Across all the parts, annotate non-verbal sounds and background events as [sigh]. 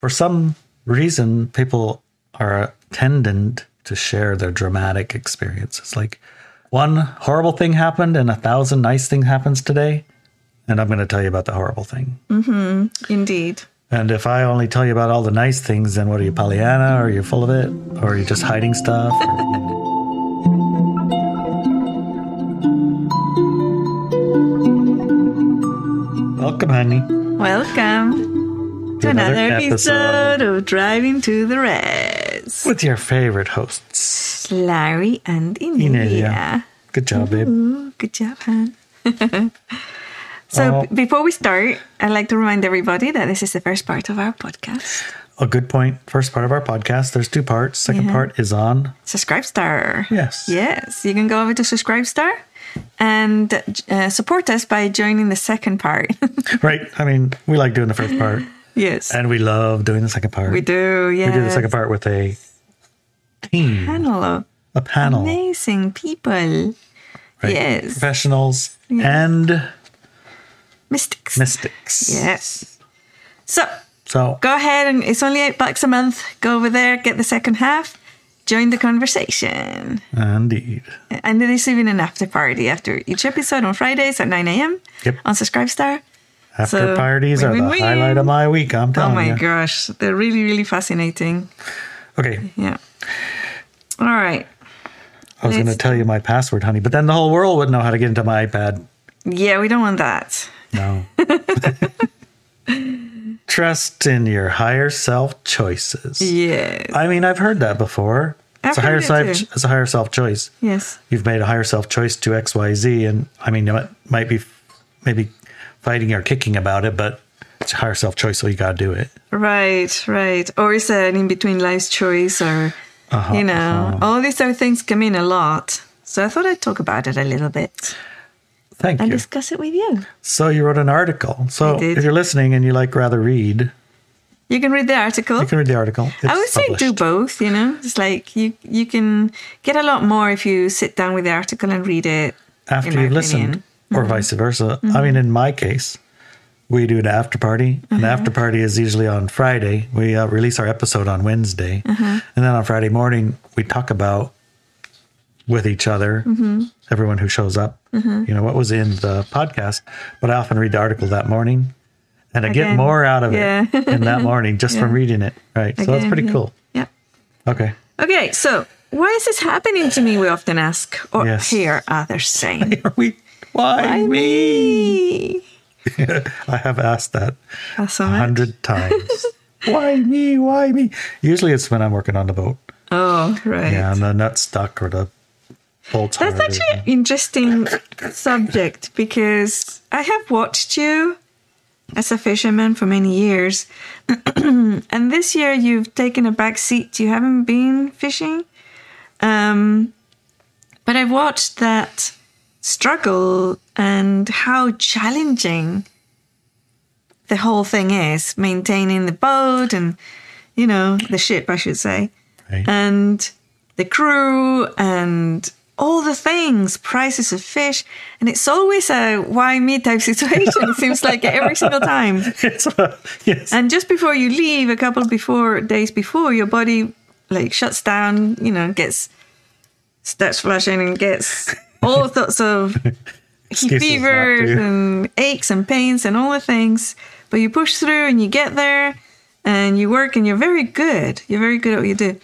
for some reason, people are tendent to share their dramatic experiences. Like one horrible thing happened and a thousand nice things happens today. And I'm going to tell you about the horrible thing. Mm-hmm. Indeed. And if I only tell you about all the nice things, then what are you, Pollyanna? Or are you full of it? Or are you just hiding stuff? Welcome, honey. Welcome to Another another episode. episode of Driving to the Rez. With your favorite hosts. Larry and Inelia. Inelia. Good job, babe. Ooh, good job, Han. [laughs] so, b- before we start, I'd like to remind everybody that this is the first part of our podcast. A good point. First part of our podcast. There's two parts. Second Yeah. part is on. Subscribe Star. Yes. Yes, you can go over to Subscribe Star and uh, support us by joining the second part. [laughs] Right. I mean, we like doing the first part, yes, and we love doing the second part. we do. yeah. We do the second part with a team, Panel of a panel, amazing people. right? Yes. professionals and Mystics. mystics. Yes. So So go ahead and it's only eight bucks a month. Go over there, get the second half, join the conversation. indeed, And there's even an after party after each episode on Fridays at 9 a.m. Yep. on Subscribe Star. After So, parties are the highlight of my week. I'm telling you. Oh my you. gosh. They're really, really fascinating. Okay, Yeah. All right. I was going to tell you my password, honey, but then the whole world would know how to get into my iPad. Yeah, we don't want that. No. [laughs] [laughs] Trust in your higher self choices. Yes. I mean, I've heard that before. I've It's a higher it self. It's a higher self choice. Yes. You've made a higher self choice to X, Y, Z, and I mean, it might be maybe fighting or kicking about it, but it's a higher self choice, so you got to do it. Right, right. Or is it an in between life's choice or, Uh-huh, you know, all these other things come in a lot. So I thought I'd talk about it a little bit Thank and you. And discuss it with you. So you wrote an article. So if you're listening and you like rather read, You can read the article. you can read the article. I It's would say do both, you know. It's like you you can get a lot more if you sit down with the article and read it. after you've listened, opinion. Mm-hmm. Or vice versa. I mean, in my case, we do an after party. Mm-hmm. An after party is usually on Friday. We uh, release our episode on Wednesday, Mm-hmm. and then on Friday morning we talk about with each other, Mm-hmm. everyone who shows up. You know what was in the podcast, but I often read the article that morning, and I get more out of yeah. it in that morning just from [laughs] reading it. Right, so that's pretty yeah. cool. Yeah. Okay, Okay, so why is this happening to me? We often ask, or Yes. hear others [laughs] saying. are we? Why, Why me? [laughs] I have asked that That's so a hundred [laughs] times. why me? Why me? Usually it's when I'm working on the boat. Oh, right. Yeah, and the nut's stuck or the bolts That's actually an interesting [laughs] subject because I have watched you as a fisherman for many years. [clears throat] and this year you've taken a back seat. You haven't been fishing. Um, but I've watched that struggle and how challenging the whole thing is maintaining the boat and, you know, the ship, I should say Right. and the crew and all the things, prices of fish, and it's always a why me type situation. it seems like every single time. [laughs] It's, uh, yes. And just before you leave, a couple before days before, your body like shuts down. You know, gets starts flushing and gets all sorts of [laughs] fevers and aches and pains and all the things. But you push through and you get there and you work and you're very good. You're very good at what you do.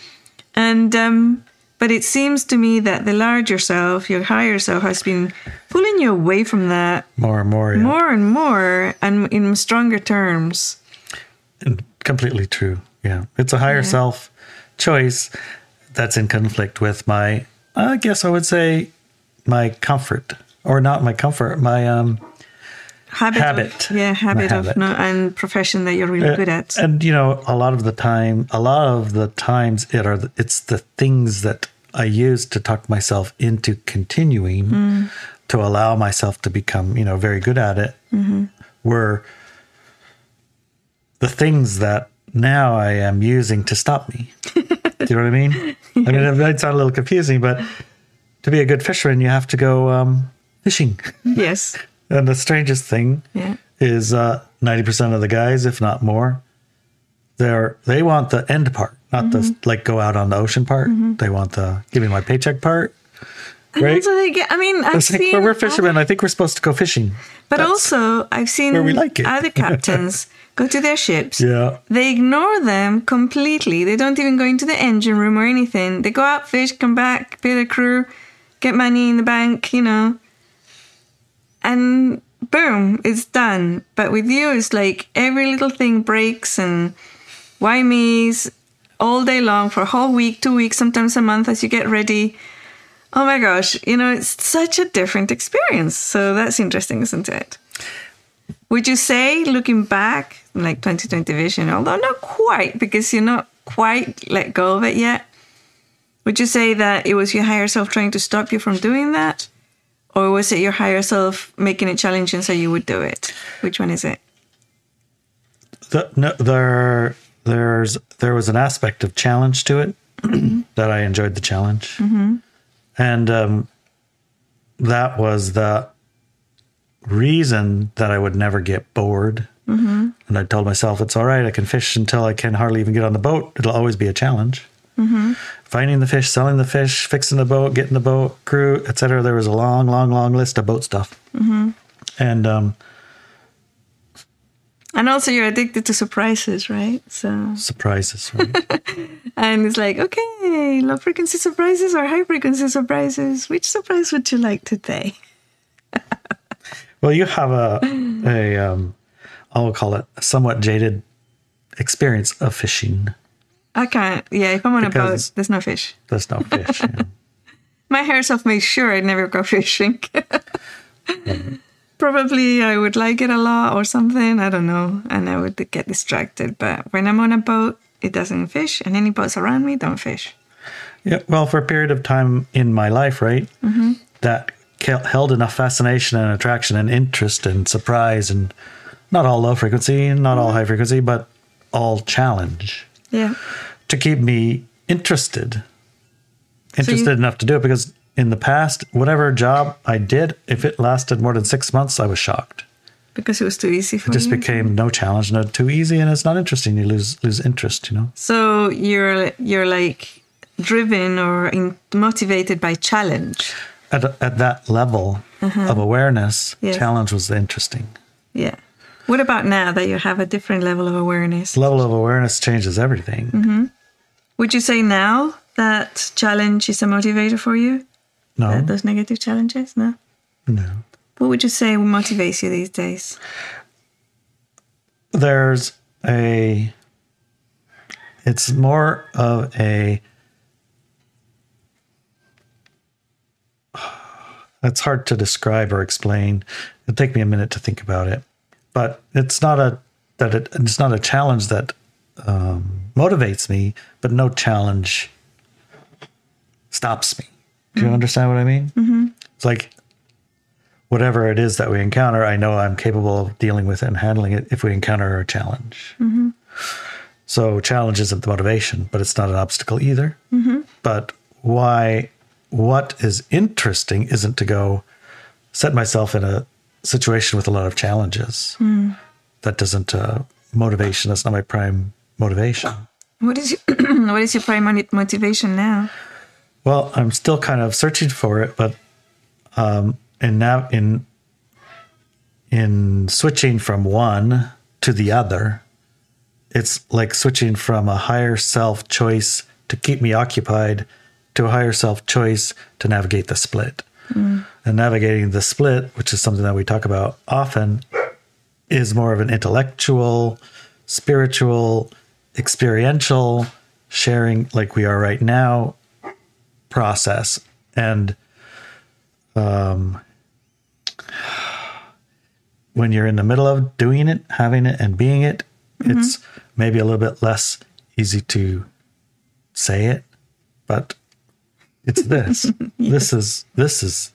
And um, but it seems to me that the larger self, your higher self, has been pulling you away from that more and more. Yeah. more and more and in stronger terms. And completely true. Yeah. It's a higher self choice that's in conflict with my, I guess I would say, my comfort. Or not my comfort, my um Habit, Habit. Of, yeah, habit, habit. of no, and profession that you're really good at. And you know, a lot of the time, a lot of the times, it are it's the things that I use to talk myself into continuing Mm. to allow myself to become, you know, very good at it. Mm-hmm. Were the things that now I am using to stop me. [laughs] Do you know what I mean? I mean, it might sound a little confusing, but to be a good fisherman, you have to go um, fishing. [laughs] yes. And the strangest thing Yeah. is uh, 90% of the guys, if not more, they're they want the end part, not the Mm-hmm. like go out on the ocean part. They want the give me my paycheck part. Right? also they get, I mean, I've It's like, well, we're fishermen. I think we're supposed to go fishing. but That's- also I've seen where we like it. other captains [laughs] go to their ships. Yeah. They ignore them completely. They don't even go into the engine room or anything. They go out, fish, come back, pay the crew, get money in the bank, you know, and boom, it's done. But with you, it's like every little thing breaks and why me's all day long for a whole week, two weeks, sometimes a month as you get ready. Oh my gosh, you know, it's such a different experience. So that's interesting, isn't it? Would you say, looking back, like 2020 vision, although not quite because you're not quite let go of it yet, would you say that it was your higher self trying to stop you from doing that? Or was it your higher self making it challenging so you would do it? Which one is it? The, no, there, there's there was an aspect of challenge to it [clears throat] that I enjoyed the challenge, and um, that was the reason that I would never get bored. Mm-hmm. And I told myself, it's all right. I can fish until I can hardly even get on the boat. It'll always be a challenge. Finding the fish, selling the fish, fixing the boat, getting the boat, crew, etc. There was a long, long, long list of boat stuff, and um, And also, you're addicted to surprises, right? So, surprises. Right? [laughs] and it's like, okay, low frequency surprises or high frequency surprises. Which surprise would you like today? [laughs] Well, you have a a um, I'll call it a somewhat jaded experience of fishing. I can't. Yeah, if I'm on a boat, there's no fish. There's no fish. know. [laughs] My higher self made sure I'd never go fishing. [laughs] Probably I would like it a lot or something. I don't know. And I would get distracted. But when I'm on a boat, it doesn't fish. And any boats around me don't fish. Yeah. Well, for a period of time in my life, right, mm-hmm. that held enough fascination and attraction and interest and surprise and not all low frequency, not all mm-hmm. high frequency, but all challenge Yeah. to keep me interested, interested you- enough to do it. Because in the past, whatever job I did, if it lasted more than six months, I was shocked. Because it was too easy for me. It just you. became no challenge, no too easy, and it's not interesting. You lose lose interest, you know. so you're you're like driven or in, motivated by challenge. At at that level uh-huh. of awareness, Yes. challenge was interesting. Yeah. What about now that you have a different level of awareness? Level of awareness changes everything. Would you say now that challenge is a motivator for you? No, Uh, those negative challenges? No. no. What would you say motivates you these days? There's a. It's more of a. It's hard to describe or explain. It'll take me a minute to think about it, but it's not a that it, it's not a challenge that um, motivates me, but no challenge stops me. Do you understand what I mean? Mm-hmm. It's like whatever it is that we encounter, I know I'm capable of dealing with it and handling it if we encounter a challenge. So challenge isn't the motivation, but it's not an obstacle either. But why? What is interesting isn't to go set myself in a situation with a lot of challenges. That doesn't uh, motivation. That's not my prime motivation. What is your, [clears throat] what is your primary motivation now? Well, I'm still kind of searching for it, but um, in now in in switching from one to the other, it's like switching from a higher self choice to keep me occupied to a higher self choice to navigate the split. And navigating the split, which is something that we talk about often, is more of an intellectual, spiritual, experiential sharing like we are right now process. And um, when you're in the middle of doing it having it and being it it's maybe a little bit less easy to say it but it's this. [laughs] This is this is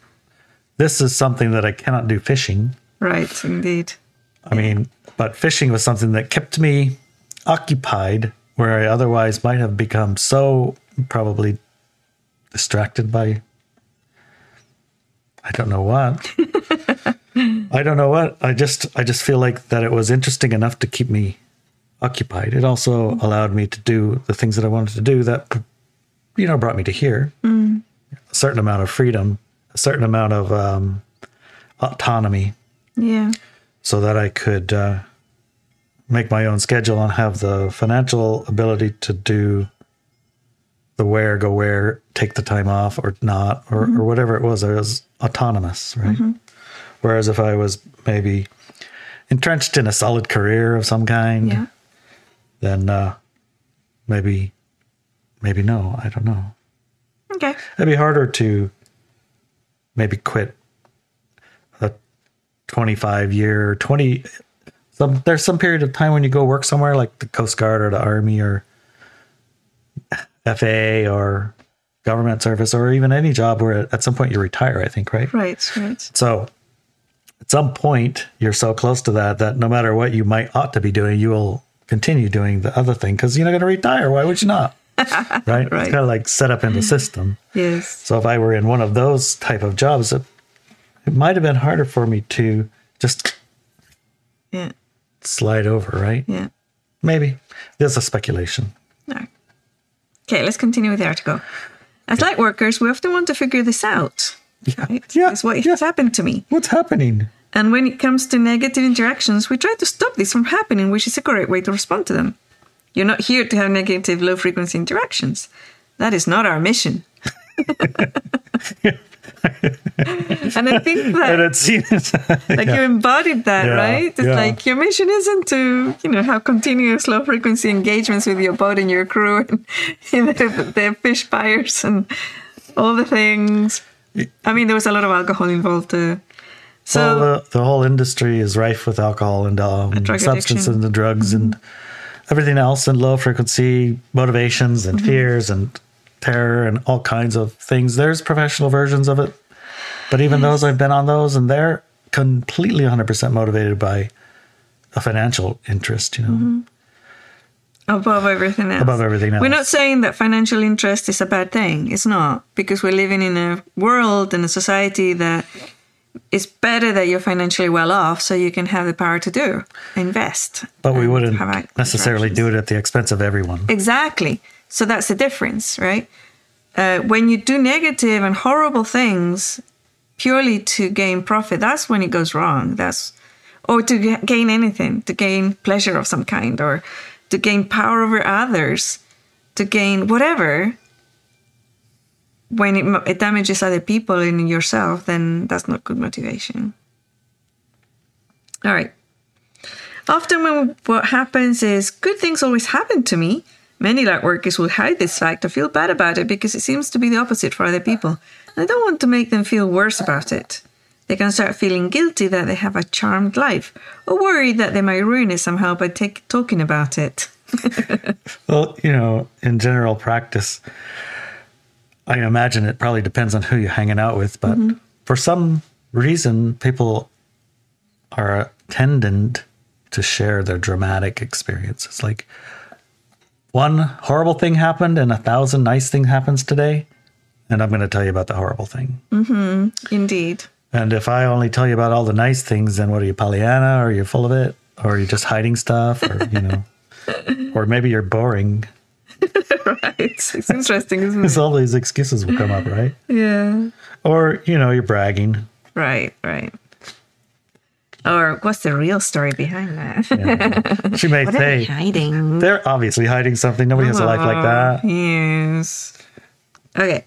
this is something that i cannot do fishing Right, indeed. I mean, but fishing was something that kept me occupied where I otherwise might have become so probably distracted by I don't know what. [laughs] I don't know what. I just I just feel like that it was interesting enough to keep me occupied. It also allowed me to do the things that I wanted to do that, you know, brought me to here. Mm. A certain amount of freedom, a certain amount of um, autonomy. Yeah. So that I could uh, make my own schedule and have the financial ability to do the where, go where, take the time off or not, or, mm-hmm. or whatever it was. I was autonomous, right? Mm-hmm. Whereas if I was maybe entrenched in a solid career of some kind, yeah. then uh, maybe, maybe no, I don't know. Okay. It'd be harder to maybe quit a 25 year, 20, some, there's some period of time when you go work somewhere like the Coast Guard or the Army or FAA or government service or even any job where at some point you retire, I think, right? Right, right. So at some point you're so close to that that no matter what you might ought to be doing, you will continue doing the other thing because you're not going to retire. Why would you not? Right? [laughs] right. It's kind of like set up in the system. Yes. So if I were in one of those type of jobs, it, it might have been harder for me to just yeah. slide over, right? Yeah. Maybe. There's a speculation. No. Okay, let's continue with the article. As light workers, we often want to figure this out. Yeah. Right? Yeah. That's what yeah. has happened to me. What's happening? And when it comes to negative interactions, we try to stop this from happening, which is a correct way to respond to them. You're not here to have negative, low frequency interactions. That is not our mission. [laughs] and I think that and it seems, [laughs] like yeah. you embodied that, yeah, right? It's like your mission isn't to, you know, have continuous low frequency engagements with your boat and your crew and [laughs] you know, the fish buyers and all the things. I mean, there was a lot of alcohol involved too. So well, the, the whole industry is rife with alcohol and um, substances and the drugs mm-hmm. and everything else and low frequency motivations and mm-hmm. fears and terror and all kinds of things. There's professional versions of it, but even yes. those I've been on those, and they're completely 100% motivated by a financial interest, you know. Mm-hmm. Above everything else. Above everything else. We're not saying that financial interest is a bad thing. It's not, because we're living in a world and a society that it's better that you're financially well off so you can have the power to do invest but we wouldn't necessarily do it at the expense of everyone exactly so that's the difference, right? Uh, when you do negative and horrible things purely to gain profit, that's when it goes wrong. That's or to gain anything, to gain pleasure of some kind, or to gain power over others, to gain whatever. When it, it damages other people and yourself, then that's not good motivation. All right. Often, when what happens is good things always happen to me, Many light workers will hide this fact or feel bad about it because it seems to be the opposite for other people. I don't want to make them feel worse about it. They can start feeling guilty that they have a charmed life or worried that they might ruin it somehow by take, talking about it. [laughs] well, you know, in general practice, I imagine it probably depends on who you're hanging out with, but mm-hmm. for some reason, people are tendent to share their dramatic experiences. Like, one horrible thing happened and a thousand nice things happens today and i'm going to tell you about the horrible thing. Mm-hmm. indeed. And if i only tell you about all the nice things then what are you pollyanna? Or are you full of it? Or are you just hiding stuff? Or you know? [laughs] Or maybe you're boring [laughs] right it's interesting isn't it all these excuses will come up right yeah or you know you're bragging right right or what's the real story behind that? Yeah. She may [laughs] what say they hiding. They're obviously hiding something. Nobody oh, has a life like oh, that. Yes. Okay.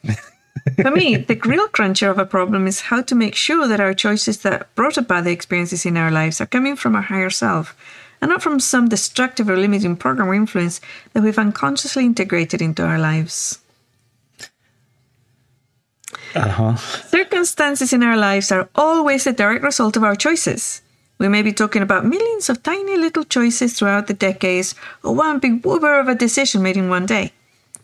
For me, [laughs] the real cruncher of a problem is how to make sure that our choices that brought about the experiences in our lives are coming from our higher self and not from some destructive or limiting program or influence that we've unconsciously integrated into our lives. Uh-huh. Circumstances in our lives are always a direct result of our choices. We may be talking about millions of tiny little choices throughout the decades, or one big whooper of a decision made in one day.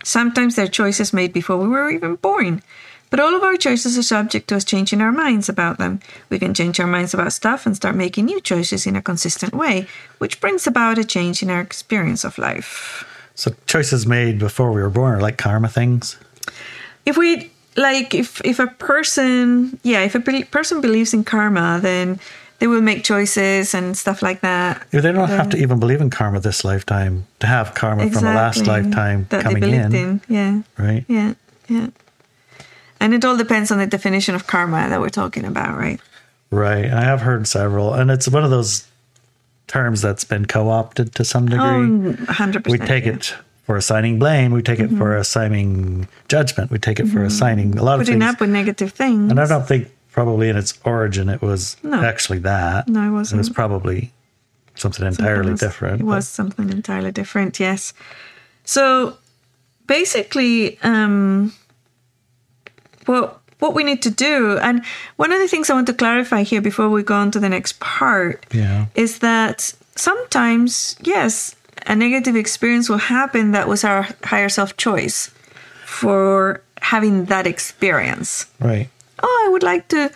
Sometimes they're choices made before we were even born. But all of our choices are subject to us changing our minds about them. We can change our minds about stuff and start making new choices in a consistent way, which brings about a change in our experience of life. So, choices made before we were born are like karma things? If we, like, if, if a person, yeah, if a person believes in karma, then they will make choices and stuff like that. If They don't have to even believe in karma this lifetime to have karma from a last lifetime coming they believed in, Yeah, right? yeah, yeah. And it all depends on the definition of karma that we're talking about, right? Right. I have heard several, and it's one of those terms that's been co-opted to some degree. Oh, 100%. we take yeah. it for assigning blame. We take it for assigning judgment. We take it for assigning a lot of things. Putting up with negative things. And I don't think probably in its origin it was No. actually that. No, it wasn't. It was probably something Something entirely was- different. It but- was something entirely different, yes. So basically, um, what what we need to do, and one of the things I want to clarify here before we go on to the next part, Yeah. is that sometimes, yes, a negative experience will happen that was our higher self choice for having that experience Right. oh, I would like to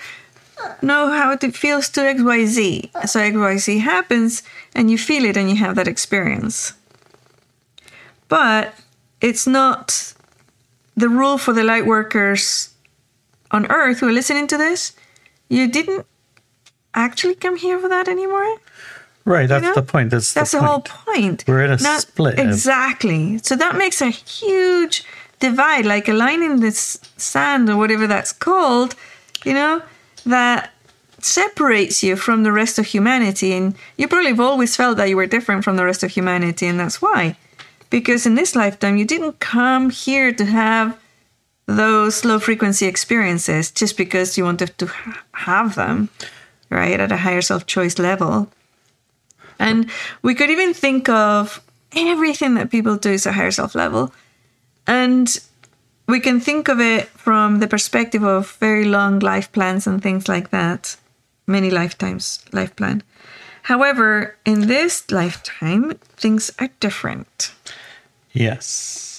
know how it feels to XYZ. So XYZ happens and you feel it and you have that experience. But it's not the rule for the light workers on earth who are listening to this. You didn't actually come here for that anymore. Right. That's know? the point. That's, That's the, the, whole point. point. We're in a split Exactly. So that makes a huge divide, like a line in the sand or whatever that's called, you know, that separates you from the rest of humanity. And you probably have always felt that you were different from the rest of humanity, and that's why. Because in this lifetime, you didn't come here to have those low frequency experiences just because you wanted to have them, right, at a higher self choice level. And we could even think of everything that people do is a higher self level. And we can think of it from the perspective of very long life plans and things like that, many lifetimes life plan. However, in this lifetime, things are different. Yes.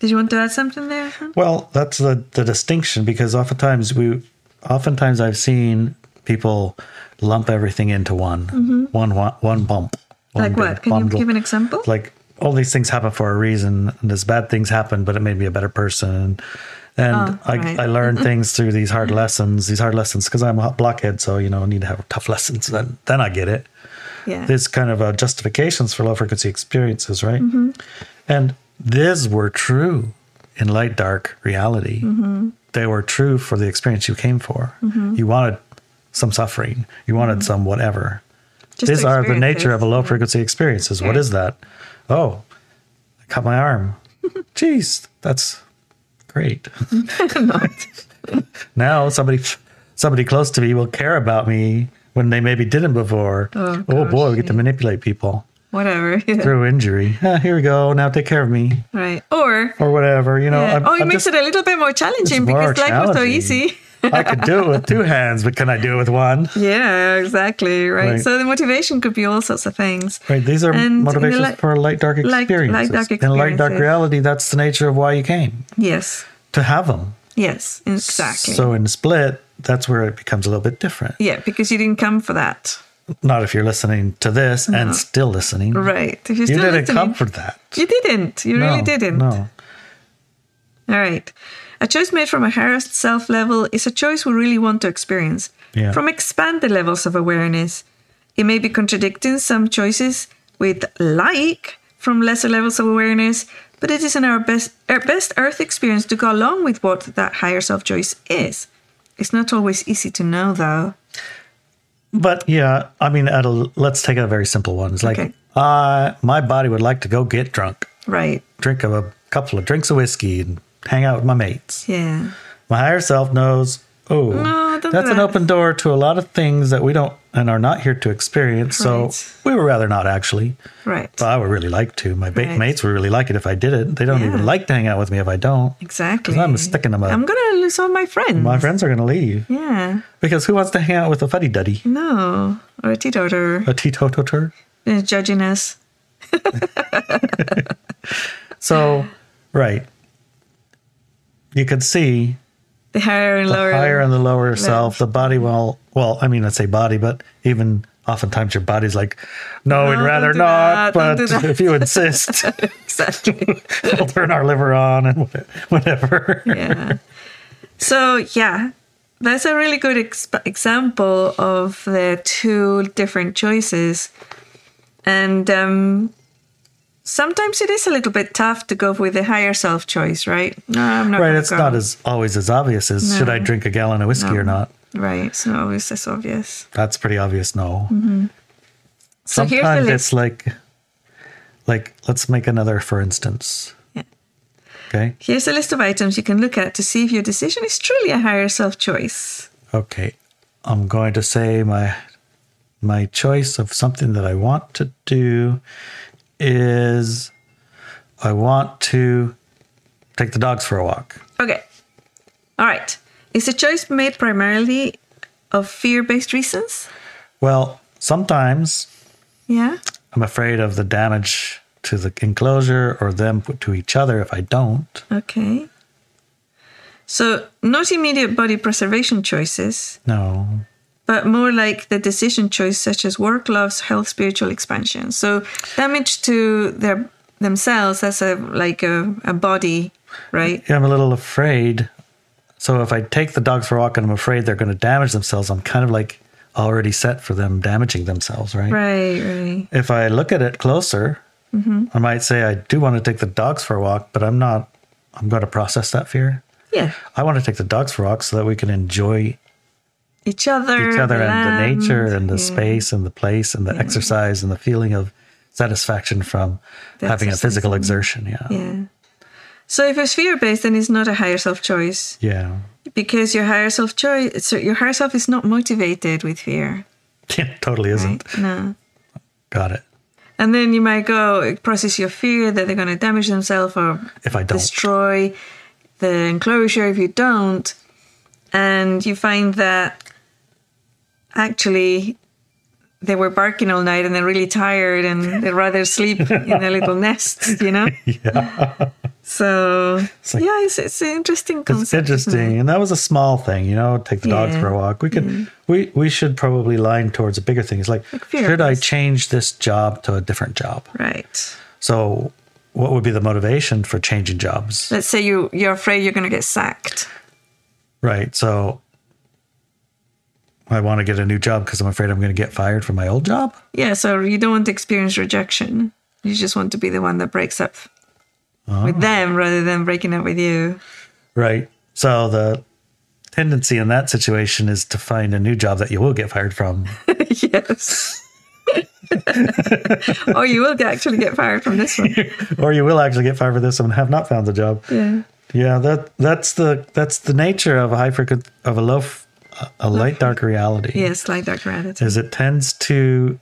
Did you want to add something there? Well, that's the, the distinction because oftentimes we, oftentimes I've seen people lump everything into one, one, one, one bump. one Mm-hmm. Like what? Can you give an example? Like all these things happen for a reason, and as bad things happen, but it made me a better person. And Oh, I, right. I learned things through these hard lessons, these hard lessons, because I'm a blockhead, so you know, I need to have tough lessons. Then, then I get it. yeah. There's kind of uh, justifications for low frequency experiences, right? Mm-hmm. And these were true in light dark reality. Mm-hmm. They were true for the experience you came for. You wanted some suffering, you wanted some whatever. Just These are the nature of a low frequency experiences. What is that? Oh, I cut my arm. [laughs] Jeez, that's great. [laughs] [laughs] now somebody somebody close to me will care about me when they maybe didn't before. Oh, Oh, boy, we get to manipulate people Whatever. yeah. [laughs] through injury. Ah, here we go. Now take care of me Right. Or or whatever. You know. Yeah. I'm- oh, it I'm makes just- it a little bit more challenging It's more because life was so easy. [laughs] I could do it with two hands, but can I do it with one? yeah, exactly. Right. Right. So the motivation could be all sorts of things. Right. These are And in motivations li- for light dark light- experiences. light dark experiences. In light dark reality, that's the nature of why you came Yes. to have them. Yes. Exactly. So in split, that's where it becomes a little bit different. yeah, because you didn't come for that. Not if you're listening to this and still listening. Right. If you're You didn't listening, come for that. You didn't. You really didn't. No. All right. A choice made from a higher self level is a choice we really want to experience. Yeah. From expanded levels of awareness. It may be contradicting some choices with like from lesser levels of awareness, but it is in our best our best earth experience to go along with what that higher self choice is. It's not always easy to know though. But yeah, I mean, at a, let's take a very simple one. It's like, Okay. uh, my body would like to go get drunk, Right. drink a, couple of drinks of whiskey, and hang out with my mates. Yeah. My higher self knows, oh, No, that's an open door to a lot of things that we don't and are not here to experience. So we would rather not actually. Right. But I would really like to. My Right. mates would really like it if I did it. They don't Yeah. even like to hang out with me if I don't. Exactly. 'Cause I'm sticking them up. I'm gonna lose all my friends. My friends are going to leave Yeah. because who wants to hang out with a fuddy duddy, No. Or a teetotaler a teetotaler? uh, judging us. [laughs] So, right. You could see The higher and the lower. higher and the lower self, the body will, well, I mean, let's say body, but even oftentimes your body's like, no, we'd rather don't that, But [laughs] if you insist, [laughs] exactly. [laughs] we'll turn our liver on and whatever. yeah. So yeah, that's a really good exp- example of the two different choices. And um, sometimes it is a little bit tough to go with the higher self choice, right? No, I'm not. right. It's go. not as always as obvious as should I drink a gallon of whiskey or not. right. It's not always as obvious. That's pretty obvious. No. Mm-hmm. So here's the Sometimes list. it's like, like let's make another for instance. Yeah. Okay. Here's a list of items you can look at to see if your decision is truly a higher self choice. Okay. I'm going to say my my choice of something that I want to do is I want to take the dogs for a walk. Okay. All right. Is the choice made primarily of fear based reasons? Well, sometimes Yeah. I'm afraid of the damage to the enclosure or them to each other if I don't. Okay. So, not immediate body preservation choices, No. But more like the decision choice, such as work, loves, health, spiritual expansion. So, damage to their themselves as a like a, a body, right? Yeah, I'm a little afraid. So if I take the dogs for a walk and I'm afraid they're going to damage themselves, I'm kind of like already set for them damaging themselves, right? Right, right. If I look at it closer, mm-hmm. I might say I do want to take the dogs for a walk, but I'm not. I'm going to process that fear. Yeah. I want to take the dogs for a walk so that we can enjoy Each other, each other and the nature and the yeah. space and the place and the exercise and the feeling of satisfaction from The having a physical exertion. Yeah. Yeah. So if it's fear based, then it's not a higher self choice Yeah. because your higher self choice, so your higher self is not motivated with fear. [laughs] Yeah, totally isn't. Right? No. Got it. And then you might go process your fear that they're going to damage themselves or If I don't. destroy the enclosure if you don't. And you find that actually they were barking all night and they're really tired and they'd rather sleep in a little [laughs] nest, you know? [laughs] Yeah. So, like- yeah, it's, it's an interesting concept. It's isn't it? interesting, and that was a small thing, you know. Take the dogs for a walk. We could, mm-hmm. we we should probably line towards a bigger thing. It's like, Like should I change this job to a different job? Right. So, what would be the motivation for changing jobs? Let's say you, you're afraid you're going to get sacked. Right. So, I want to get a new job because I'm afraid I'm going to get fired from my old job. Yeah, so you don't want to experience rejection. You just want to be the one that breaks up Oh. with ah. them rather than breaking up with you. Right. So the tendency in that situation is to find a new job that you will get fired from. [laughs] yes. [laughs] [laughs] or you will actually get fired from this one. or you will actually get fired for this one and have not found the job. Yeah. Yeah, that that's the that's the nature of a high frequent of a low f- a light dark reality. Yes, light dark reality. Is it tends to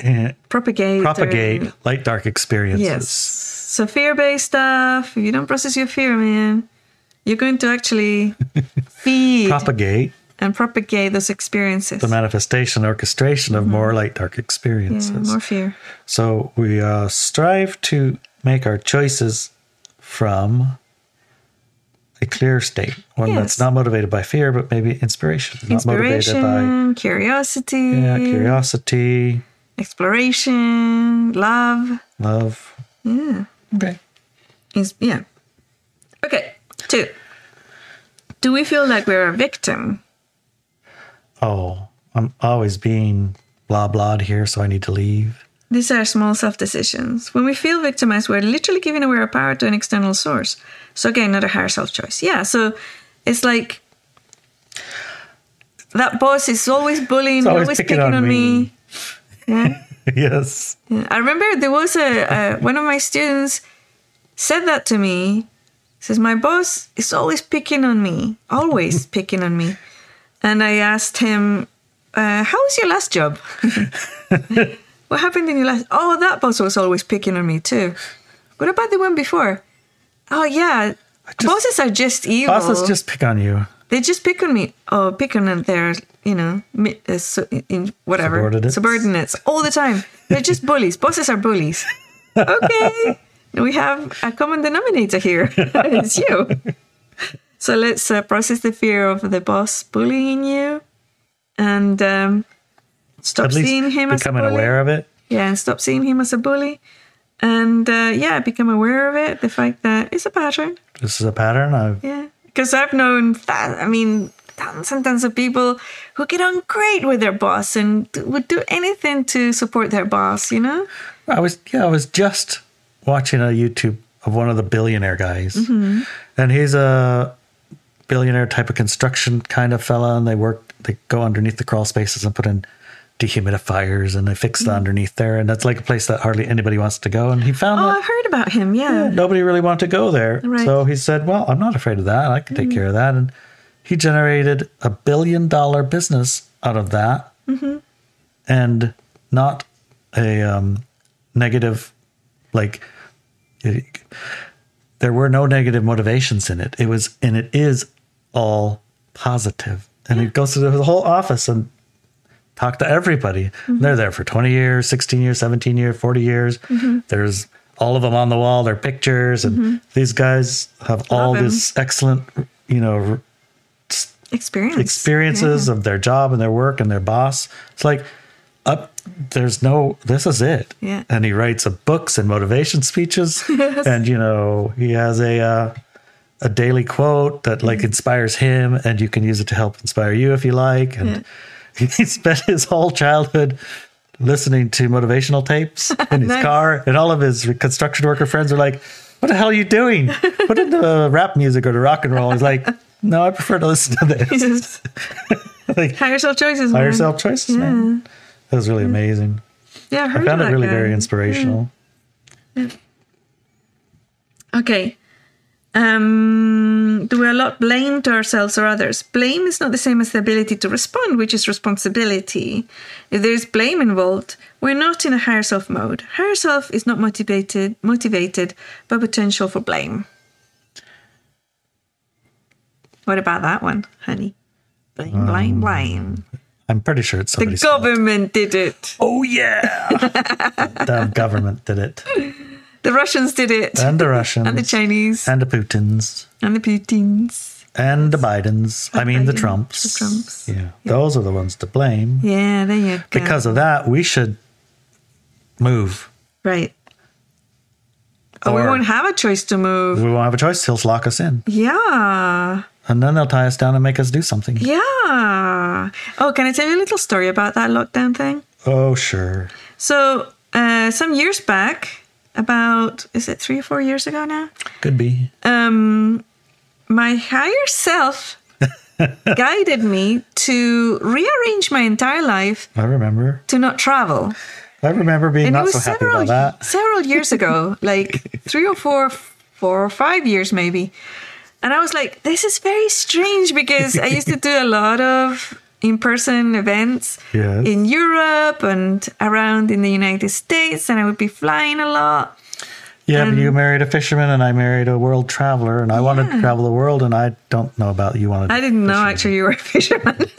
eh, Propagate. or- propagate light dark experiences. Yes. So fear based stuff, if you don't process your fear, man, you're going to actually [laughs] feed Propagate and propagate those experiences. the manifestation orchestration of more light dark yeah, experiences. more fear. So we uh, strive to make our choices from a clear state, one Yes. that's not motivated by fear, but maybe inspiration. Not motivated by Inspiration, curiosity, yeah, curiosity, exploration, love. love. Yeah. Okay. Is yeah. Okay. Two. Do we feel like we're a victim? Oh, I'm always being blah blah here, so I need to leave. These are small self decisions. When we feel victimized, we're literally giving away our power to an external source. So again, not a higher self choice. Yeah. So it's like that boss is always bullying, It's always always picking picking, on on me. me. Yeah. [laughs] yes. Yeah. I remember there was a, a one of my students said that to me. Says my boss is always picking on me, always [laughs] picking on me. And I asked him, uh, "How was your last job? [laughs] what happened in your last? Oh, that boss was always picking on me too. What about the one before? Oh yeah, just- bosses are just evil. Bosses just pick on you. They just pick on me. Oh, pick on their, you know, uh, so, in whatever Subordinates. subordinates all the time. They're just bullies. Bosses are bullies. [laughs] Okay, we have a common denominator here. [laughs] it's you. So let's uh, process the fear of the boss bullying you, and um, stop seeing him as a becoming bully. aware of it. Yeah, stop seeing him as a bully, and uh, yeah, become aware of it. The fact that it's a pattern. This is a pattern. I've Yeah, Because I've known that, I mean, tons and tons of people who get on great with their boss and would do anything to support their boss, you know? I was yeah, I was just watching a YouTube of one of the billionaire guys, and he's a billionaire type of construction kind of fella, and they work, they go underneath the crawl spaces and put in dehumidifiers, and they fix the mm. underneath there, and that's like a place that hardly anybody wants to go. And he found Oh, that I've heard about him, yeah. nobody really wanted to go there. Right. So he said, Well, I'm not afraid of that. I can take mm. care of that. And he generated a billion dollar business out of that mm-hmm. and not a um, negative, like, it, there were no negative motivations in it. It was, and it is all positive. And he goes through the whole office and talk to everybody. Mm-hmm. They're there for 20 years, 16 years, 17 years, 40 years. Mm-hmm. There's all of them on the wall, their pictures. And mm-hmm. these guys have all him. this excellent, you know, Experience. experiences of their job and their work and their boss. It's like, up, there's no, this is it. Yeah. And he writes a books and motivation speeches. [laughs] And, you know, he has a, uh, a daily quote that like inspires him and you can use it to help inspire you if you like. And he [laughs] spent his whole childhood listening to motivational tapes [laughs] in his Nice. car. And all of his construction worker friends are like, what the hell are you doing? Put in the [laughs] rap music or the rock and roll. He's like, no, I prefer to listen to this. Like, higher self choices. higher man. self choices, man. That was really mm. amazing. Yeah, I, I found it really guy. very inspirational. Okay. Um, do we allot blame to ourselves or others? Blame is not the same as the ability to respond, which is responsibility. If there is blame involved, we're not in a higher self mode. Higher self is not motivated motivated by potential for blame. What about that one, honey? Blame, blame, blame. I'm pretty sure it's The somebody's fault. government did it. Oh yeah, [laughs] the government did it, The Russians did it. and the Russians, [laughs] And the Chinese. and the Putins, And the Putins. and the Bidens. I mean the Trumps. the Trumps. Yeah, those are the ones to blame. Yeah, there you go. Because of that, we should move. Right. Oh, we won't have a choice to move. We won't have a choice. He'll lock us in, Yeah. and then they'll tie us down and make us do something. Yeah. Oh, can I tell you a little story about that lockdown thing? Oh sure. So, uh, some years back, about, is it three or four years ago now? Could be. Um, my higher self [laughs] guided me to rearrange my entire life I remember. to not travel. I remember being and not so happy several about that. several years ago, [laughs] like three or four, four or five years maybe. And I was like, this is very strange because I used to do a lot of in-person events Yes. in Europe and around in the United States, and I would be flying a lot. Yeah, but you married a fisherman and I married a world traveler, and I wanted to travel the world, and I don't know about you wanted. I didn't know actually you were a fisherman. [laughs]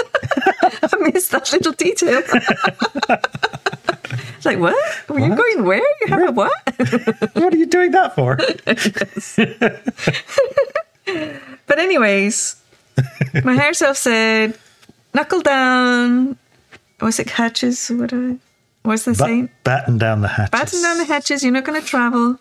I missed that little detail. [laughs] It's like, what? Were you going where? You have a what? [laughs] What are you doing that for? But anyways, my higher self said, "Knuckle down." Was it hatches? What I what's the But, saying? batten down the hatches. Batten down the hatches. You're not going to travel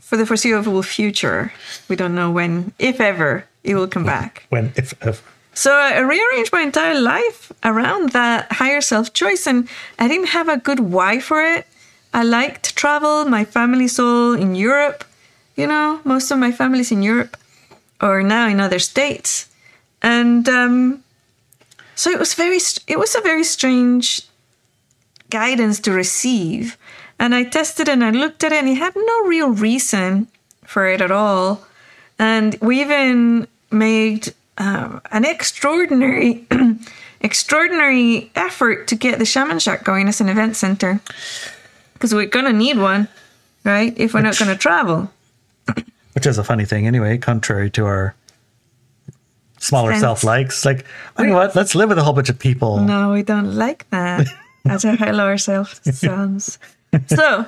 for the foreseeable future. We don't know when, if ever, it will come back. When if, if So I rearranged my entire life around that higher self choice, and I didn't have a good why for it. I like to travel. My family's all in Europe. You know, most of my family's in Europe or now in other states, and um, so it was very. It was a very strange guidance to receive, and I tested it and I looked at it, and it had no real reason for it at all. And we even made um, an extraordinary, [clears throat] extraordinary effort to get the Shaman Shack going as an event center because we're gonna need one, right? If we're not gonna travel. which is a funny thing anyway, contrary to our smaller Sense. self likes. Like, you know what? Let's live with a whole bunch of people. No, we don't like that. As a hello self sounds. So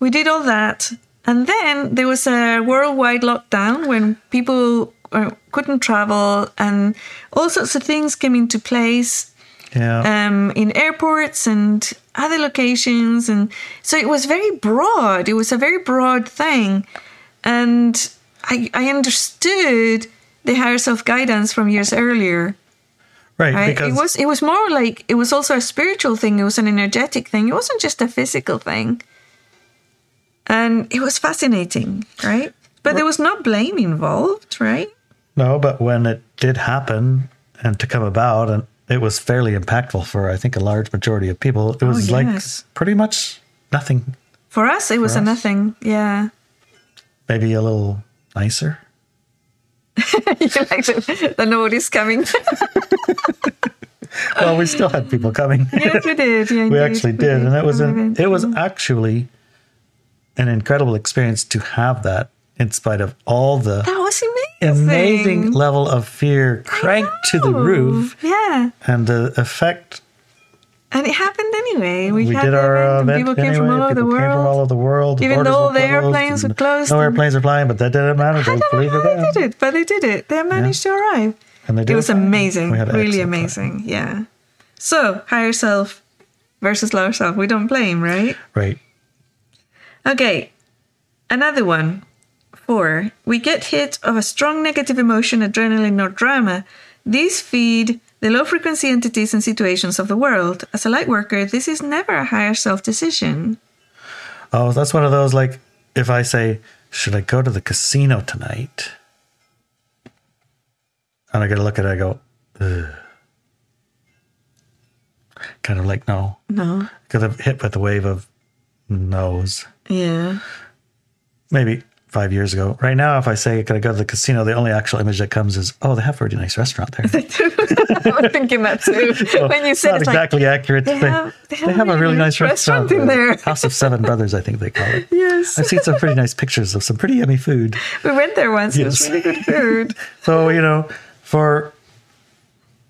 we did all that, and then there was a worldwide lockdown when people uh, couldn't travel, and all sorts of things came into place. Yeah. um, in airports and other locations. And so it was very broad. It was a very broad thing. And I, I understood the higher self guidance from years earlier. Right. Right? Because it was it was more like it was also a spiritual thing. It was an energetic thing. It wasn't just a physical thing. And it was fascinating, right? But there was no blame involved, right? no, but when it did happen and to come about and it was fairly impactful for I think a large majority of people. It was oh, like Oh, yes. pretty much nothing. For us, it was a nothing. Yeah. Maybe a little nicer. You like to, the notice coming. [laughs] Well, we still had people coming. yes, we did. Yeah, [laughs] we actually did, and it was an, it was mm-hmm. actually an incredible experience to have that in spite of all the That was amazing. amazing level of fear cranked to the roof Yeah. and the effect And it happened anyway. We, we had did the our event uh, and event people came anyway. from all over the came from all world. over the world. Even though the airplanes were closed No airplanes were flying, but that didn't matter. I They don't know how they did it, but they did it. They managed to arrive. And they did It was amazing. Really excellent time. amazing. Yeah. So, higher self versus lower self. We don't blame, right? Right. Okay. Another one. Four. We get hit of a strong negative emotion, adrenaline, or drama. These feed the low frequency entities and situations of the world. As a light worker, this is never a higher self decision. Oh, that's one of those like if I say, should I go to the casino tonight? And I get a look at it, I go, Ugh. kind of like no, No. because I'm hit with the wave of no's. Yeah. Maybe five years ago. Right now, if I say, could I go to the casino? The only actual image that comes is, oh, they have a really nice restaurant there. [laughs] [laughs] I was thinking that too. [laughs] when you said Not it's like, exactly accurate. they have- they have a really nice restaurant, in there. House of Seven Brothers, I think they call it. yes. I've seen some pretty nice pictures of some pretty yummy food. We went there once. It was Yes. really good food. So, you know, for,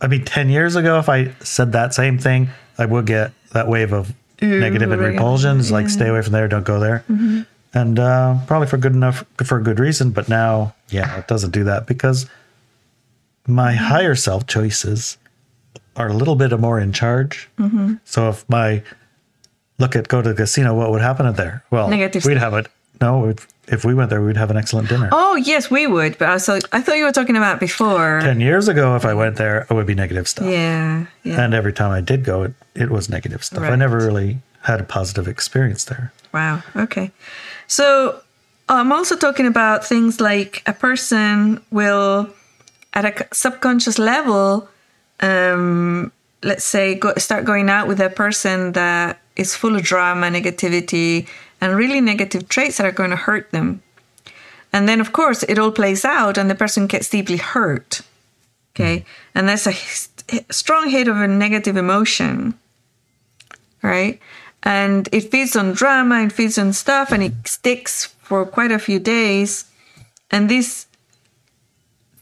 I mean, 10 years ago, if I said that same thing, I would get that wave of negative and repulsions, repulsion. It's like, stay away from there, don't go there. Mm-hmm. And uh, probably for good enough, for a good reason. But now, yeah, it doesn't do that because my higher self choices are a little bit more in charge. So if my look at go to the casino, what would happen at there? Well, Negative we'd have it. No, if we went there, we'd have an excellent dinner. Oh yes, we would. But I was like, I thought you were talking about before. 10 years ago, if I went there, it would be negative stuff. Yeah. Yeah. And every time I did go, it, it was negative stuff. I never really had a positive experience there. Wow. Okay. So I'm also talking about things like a person will, at a subconscious level, um, let's say, go, start going out with a person that is full of drama, negativity, and really negative traits that are going to hurt them. And then, of course, it all plays out, and the person gets deeply hurt. Okay. And that's a strong hit of a negative emotion right? And it feeds on drama, it feeds on stuff, and it sticks for quite a few days. And this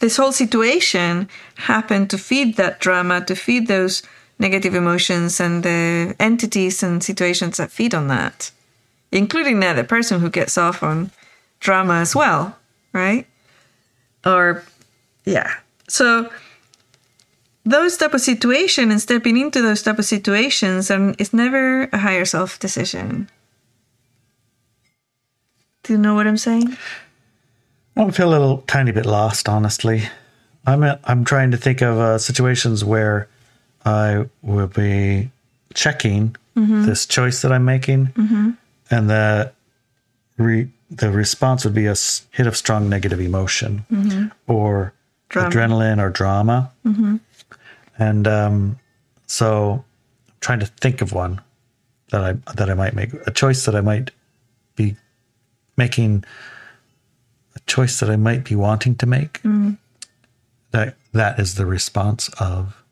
this whole situation happened to feed that drama, to feed those negative emotions and the entities and situations that feed on that, including that the person who gets off on drama as well, right? Or yeah. So those type of situation and stepping into those type of situations and it's never a higher self decision. Do you know what I'm saying? I feel a little tiny bit lost, honestly. I'm I'm trying to think of uh, situations where I will be checking mm-hmm. this choice that I'm making, mm-hmm. and the re, the response would be a hit of strong negative emotion mm-hmm. or Drama. adrenaline or drama, and um, so I'm trying to think of one that I that I might make a choice that I might be making a choice that I might be wanting to make. That that is the response of,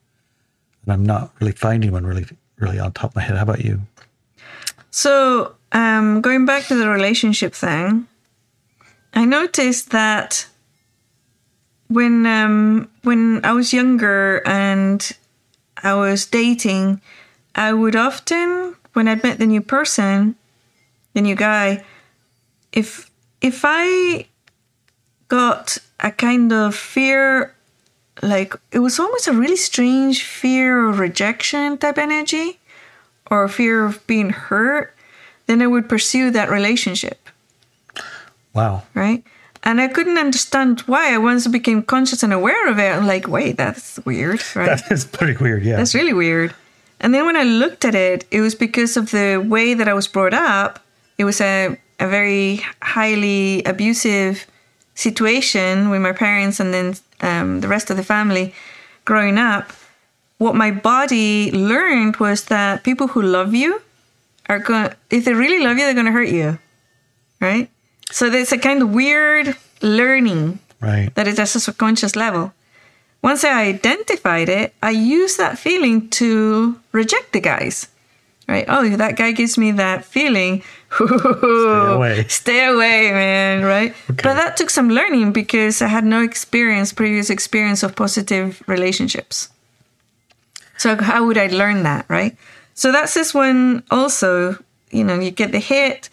and I'm not really finding one really really on top of my head. How about you? So, um, going back to the relationship thing, I noticed that when um, when I was younger and I was dating, I would often, when I'd met the new person, the new guy, if if I got a kind of fear, like it was almost a really strange fear of rejection type energy or fear of being hurt, then I would pursue that relationship, Wow. right? And I couldn't understand why. I once became conscious and aware of it. I'm like, wait, that's weird, [laughs] right? That is pretty weird. Yeah. That's really weird. And then when I looked at it, it was because of the way that I was brought up. It was a, a very highly abusive situation with my parents and then um, the rest of the family growing up. What my body learned was that people who love you are going, if they really love you, they're going to hurt you. Right? So there's a kind of weird learning right. that is at a subconscious level. Once I identified it, I used that feeling to reject the guys. Right? Oh, that guy gives me that feeling. [laughs] Stay away. Stay away, man. Right? Okay. But that took some learning because I had no experience, previous experience of positive relationships. So how would I learn that, right? So that's this one also, you know, you get the hit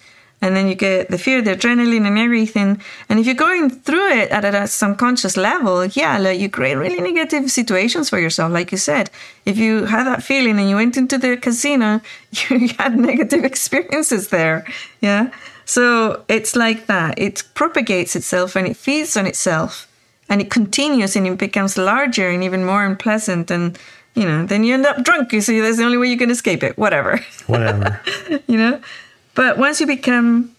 and then you get the fear, the adrenaline and everything. And if you're going through it at a subconscious level, yeah, like you create really negative situations for yourself. Like you said, if you had that feeling and you went into the casino, [laughs] you had negative [laughs] experiences there. Yeah. So it's like that. It propagates itself and it feeds on itself and it continues and it becomes larger and even more unpleasant and you know, then you end up drunk. You see, that's the only way you can escape it. Whatever. Whatever. [laughs] you know, but once you become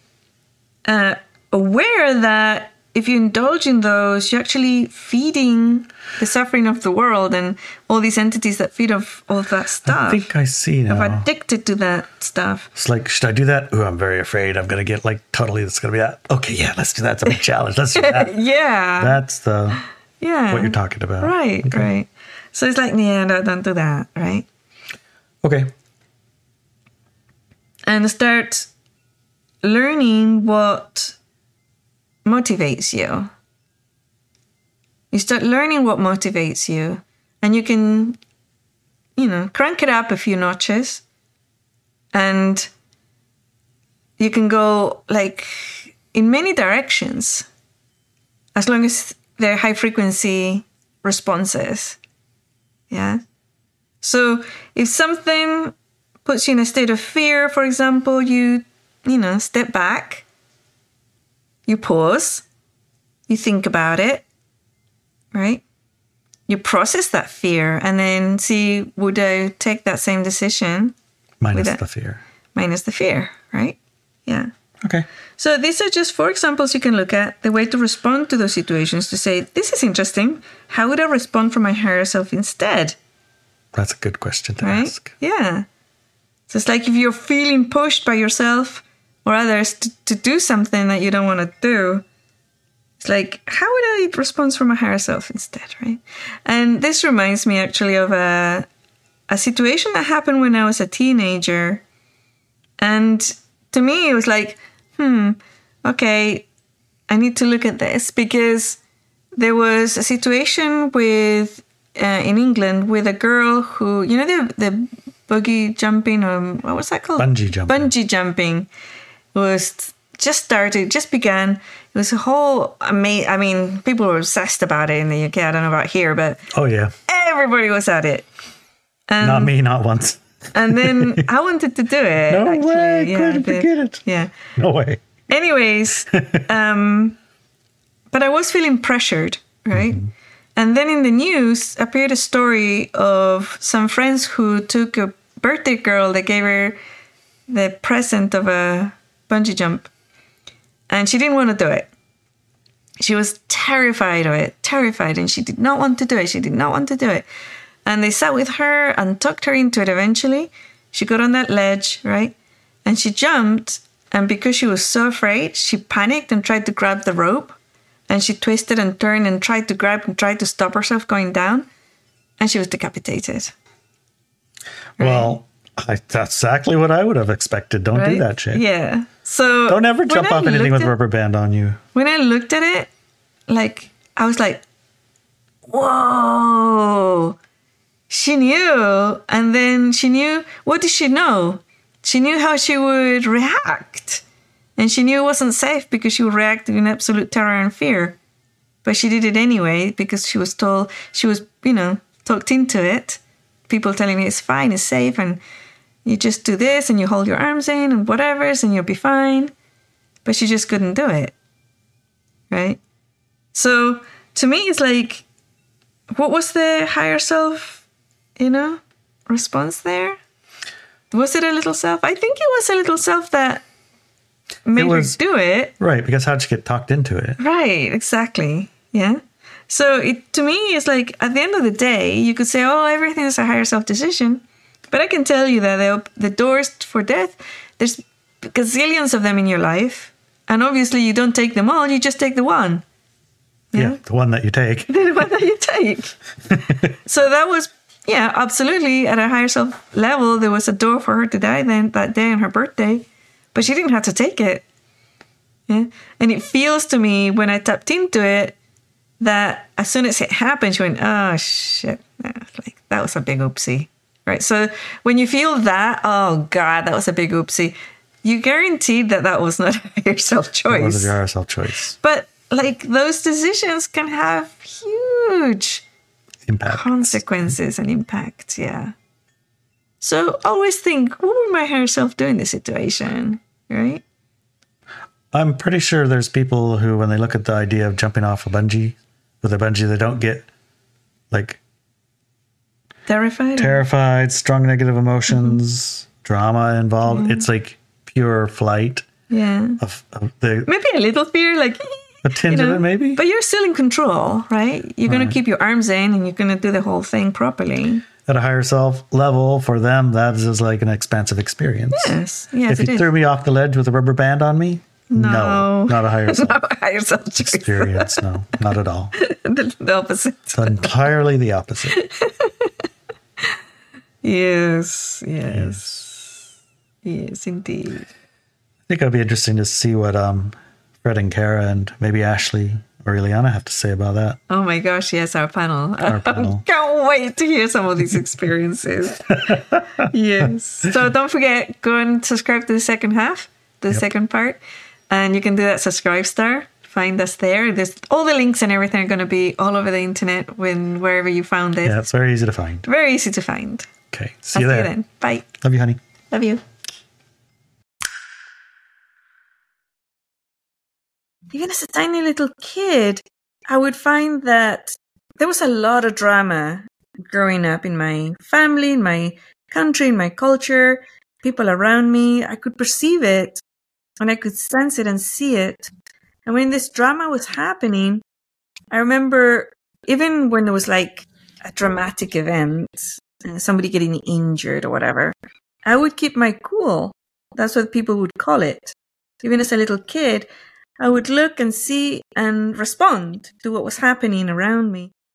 uh, aware that if you indulge in those, you're actually feeding the suffering of the world and all these entities that feed off all that stuff. I think I see now. I'm addicted to that stuff. It's like, should I do that? Oh, I'm very afraid. I'm gonna get like totally. It's gonna be that. Okay, yeah, let's do that. It's a big challenge. Let's do [laughs] that. Yeah. That's the yeah. what you're talking about. Right, Okay. right. So it's like, yeah, no, don't do that, right? Okay. And start learning what motivates you. You start learning what motivates you, and you can, you know, crank it up a few notches, and you can go like in many directions as long as they're high frequency responses. Yeah. So if something puts you in a state of fear, for example, you, you know, step back, you pause, you think about it, right? You process that fear and then see would I take that same decision Minus the fear. minus the fear, right? Yeah. Okay. So these are just four examples you can look at the way to respond to those situations to say, this is interesting. How would I respond for my higher self instead? That's a good question to right? ask. Yeah. So it's like if you're feeling pushed by yourself or others to, to do something that you don't want to do, it's like, how would I respond from my higher self instead, right? And this reminds me actually of a, a situation that happened when I was a teenager. And to me, it was like, hmm, okay, I need to look at this because there was a situation with uh, in England with a girl who, you know, the the buggy jumping or what was that called? Bungee jumping. Bungee jumping was just started, just began. It was a whole. ama- I mean, people were obsessed about it in the UK. I don't know about here, but Oh yeah. everybody was at it. And, Not me. Not once. and then [laughs] I wanted to do it. No actually. way. Yeah, Couldn't forget it. Yeah. No way. Anyways, [laughs] um, but I was feeling pressured, right? And then in the news appeared a story of some friends who took a birthday girl. They gave her the present of a bungee jump, and she didn't want to do it. She was terrified of it, terrified, and she did not want to do it. She did not want to do it. And they sat with her and tucked her into it eventually. She got on that ledge, right? And she jumped. And because she was so afraid, she panicked and tried to grab the rope. And she twisted and turned and tried to grab and tried to stop herself going down. And she was decapitated. Well, I, that's exactly what I would have expected. Don't do that shit. Yeah. So Don't ever jump off anything with at- rubber band on you. when I looked at it, like I was like, "Whoa!" She knew, and then she knew. What did she know? She knew how she would react, and she knew it wasn't safe because she would react in absolute terror and fear. But she did it anyway because she was told she was, you know, talked into it. People telling me it's fine, it's safe, and you just do this and you hold your arms in and whatever's and you'll be fine. But she just couldn't do it right? So to me, it's like, what was the higher self, you know, response there? Was it a little self? I think it was a little self that made was- her do it. Right, because how'd you get talked into it? Right, exactly. Yeah. So it to me it's like at the end of the day, you could say, "Oh, everything is a higher self decision," but I can tell you that the the doors for death, there's gazillions of them in your life, and obviously you don't take them all. You just take the one. Yeah, the one that you take. [laughs] the one that you take. [laughs] so that was, yeah, absolutely at a higher self level, there was a door for her to die then that day on her birthday, but she didn't have to take it. Yeah. And it feels to me when I tapped into it that as soon as it happened, she went, oh shit. Like that was a big oopsie. Right. So when you feel that, oh God, that was a big oopsie, you guaranteed that that was not [laughs] higher self It choice. was a yourself choice. But like those decisions can have huge Impact. consequences and impact. Yeah. So always think, what would my higher self do in this situation? Right? I'm pretty sure there's people who, when they look at the idea of jumping off a bungee with a bungee, they don't get like Terrified? terrified, strong negative emotions, mm-hmm. drama involved. Mm-hmm. It's like pure flight yeah. of, of the Maybe a little fear, like [laughs] a tinge you know, of it, maybe. But you're still in control, right? You're going to keep your arms in and you're going to do the whole thing properly. At a higher self level, for them, that is like an expansive experience. Yes. Yes, if you is. threw me off the ledge with a rubber band on me, No. not a higher [laughs] self a higher self experience. No, not at all. [laughs] the, the opposite. It's entirely the opposite. [laughs] Yes. Yes. Yes, indeed. I think it'll be interesting to see what um, Fred and Kara and maybe Ashley or Ileana have to say about that. Oh my gosh, yes, our panel. Our [laughs] panel. Can't wait to hear some of these [laughs] experiences. yes. So don't forget, go and subscribe to the second half, the second part. And you can do that SubscribeStar. Find us there. There's all the links and everything are going to be all over the internet when wherever you found it. Yeah, it's very easy to find. Very easy to find. Okay, see I'll you see there. you then. Bye. Love you, honey. Love you. Even as a tiny little kid, I would find that there was a lot of drama growing up in my family, in my country, in my culture, people around me. I could perceive it and I could sense it and see it. And when this drama was happening, I remember even when there was like a dramatic event, uh, somebody getting injured or whatever, I would keep my cool. That's what people would call it. Even as a little kid, I would look and see and respond to what was happening around me.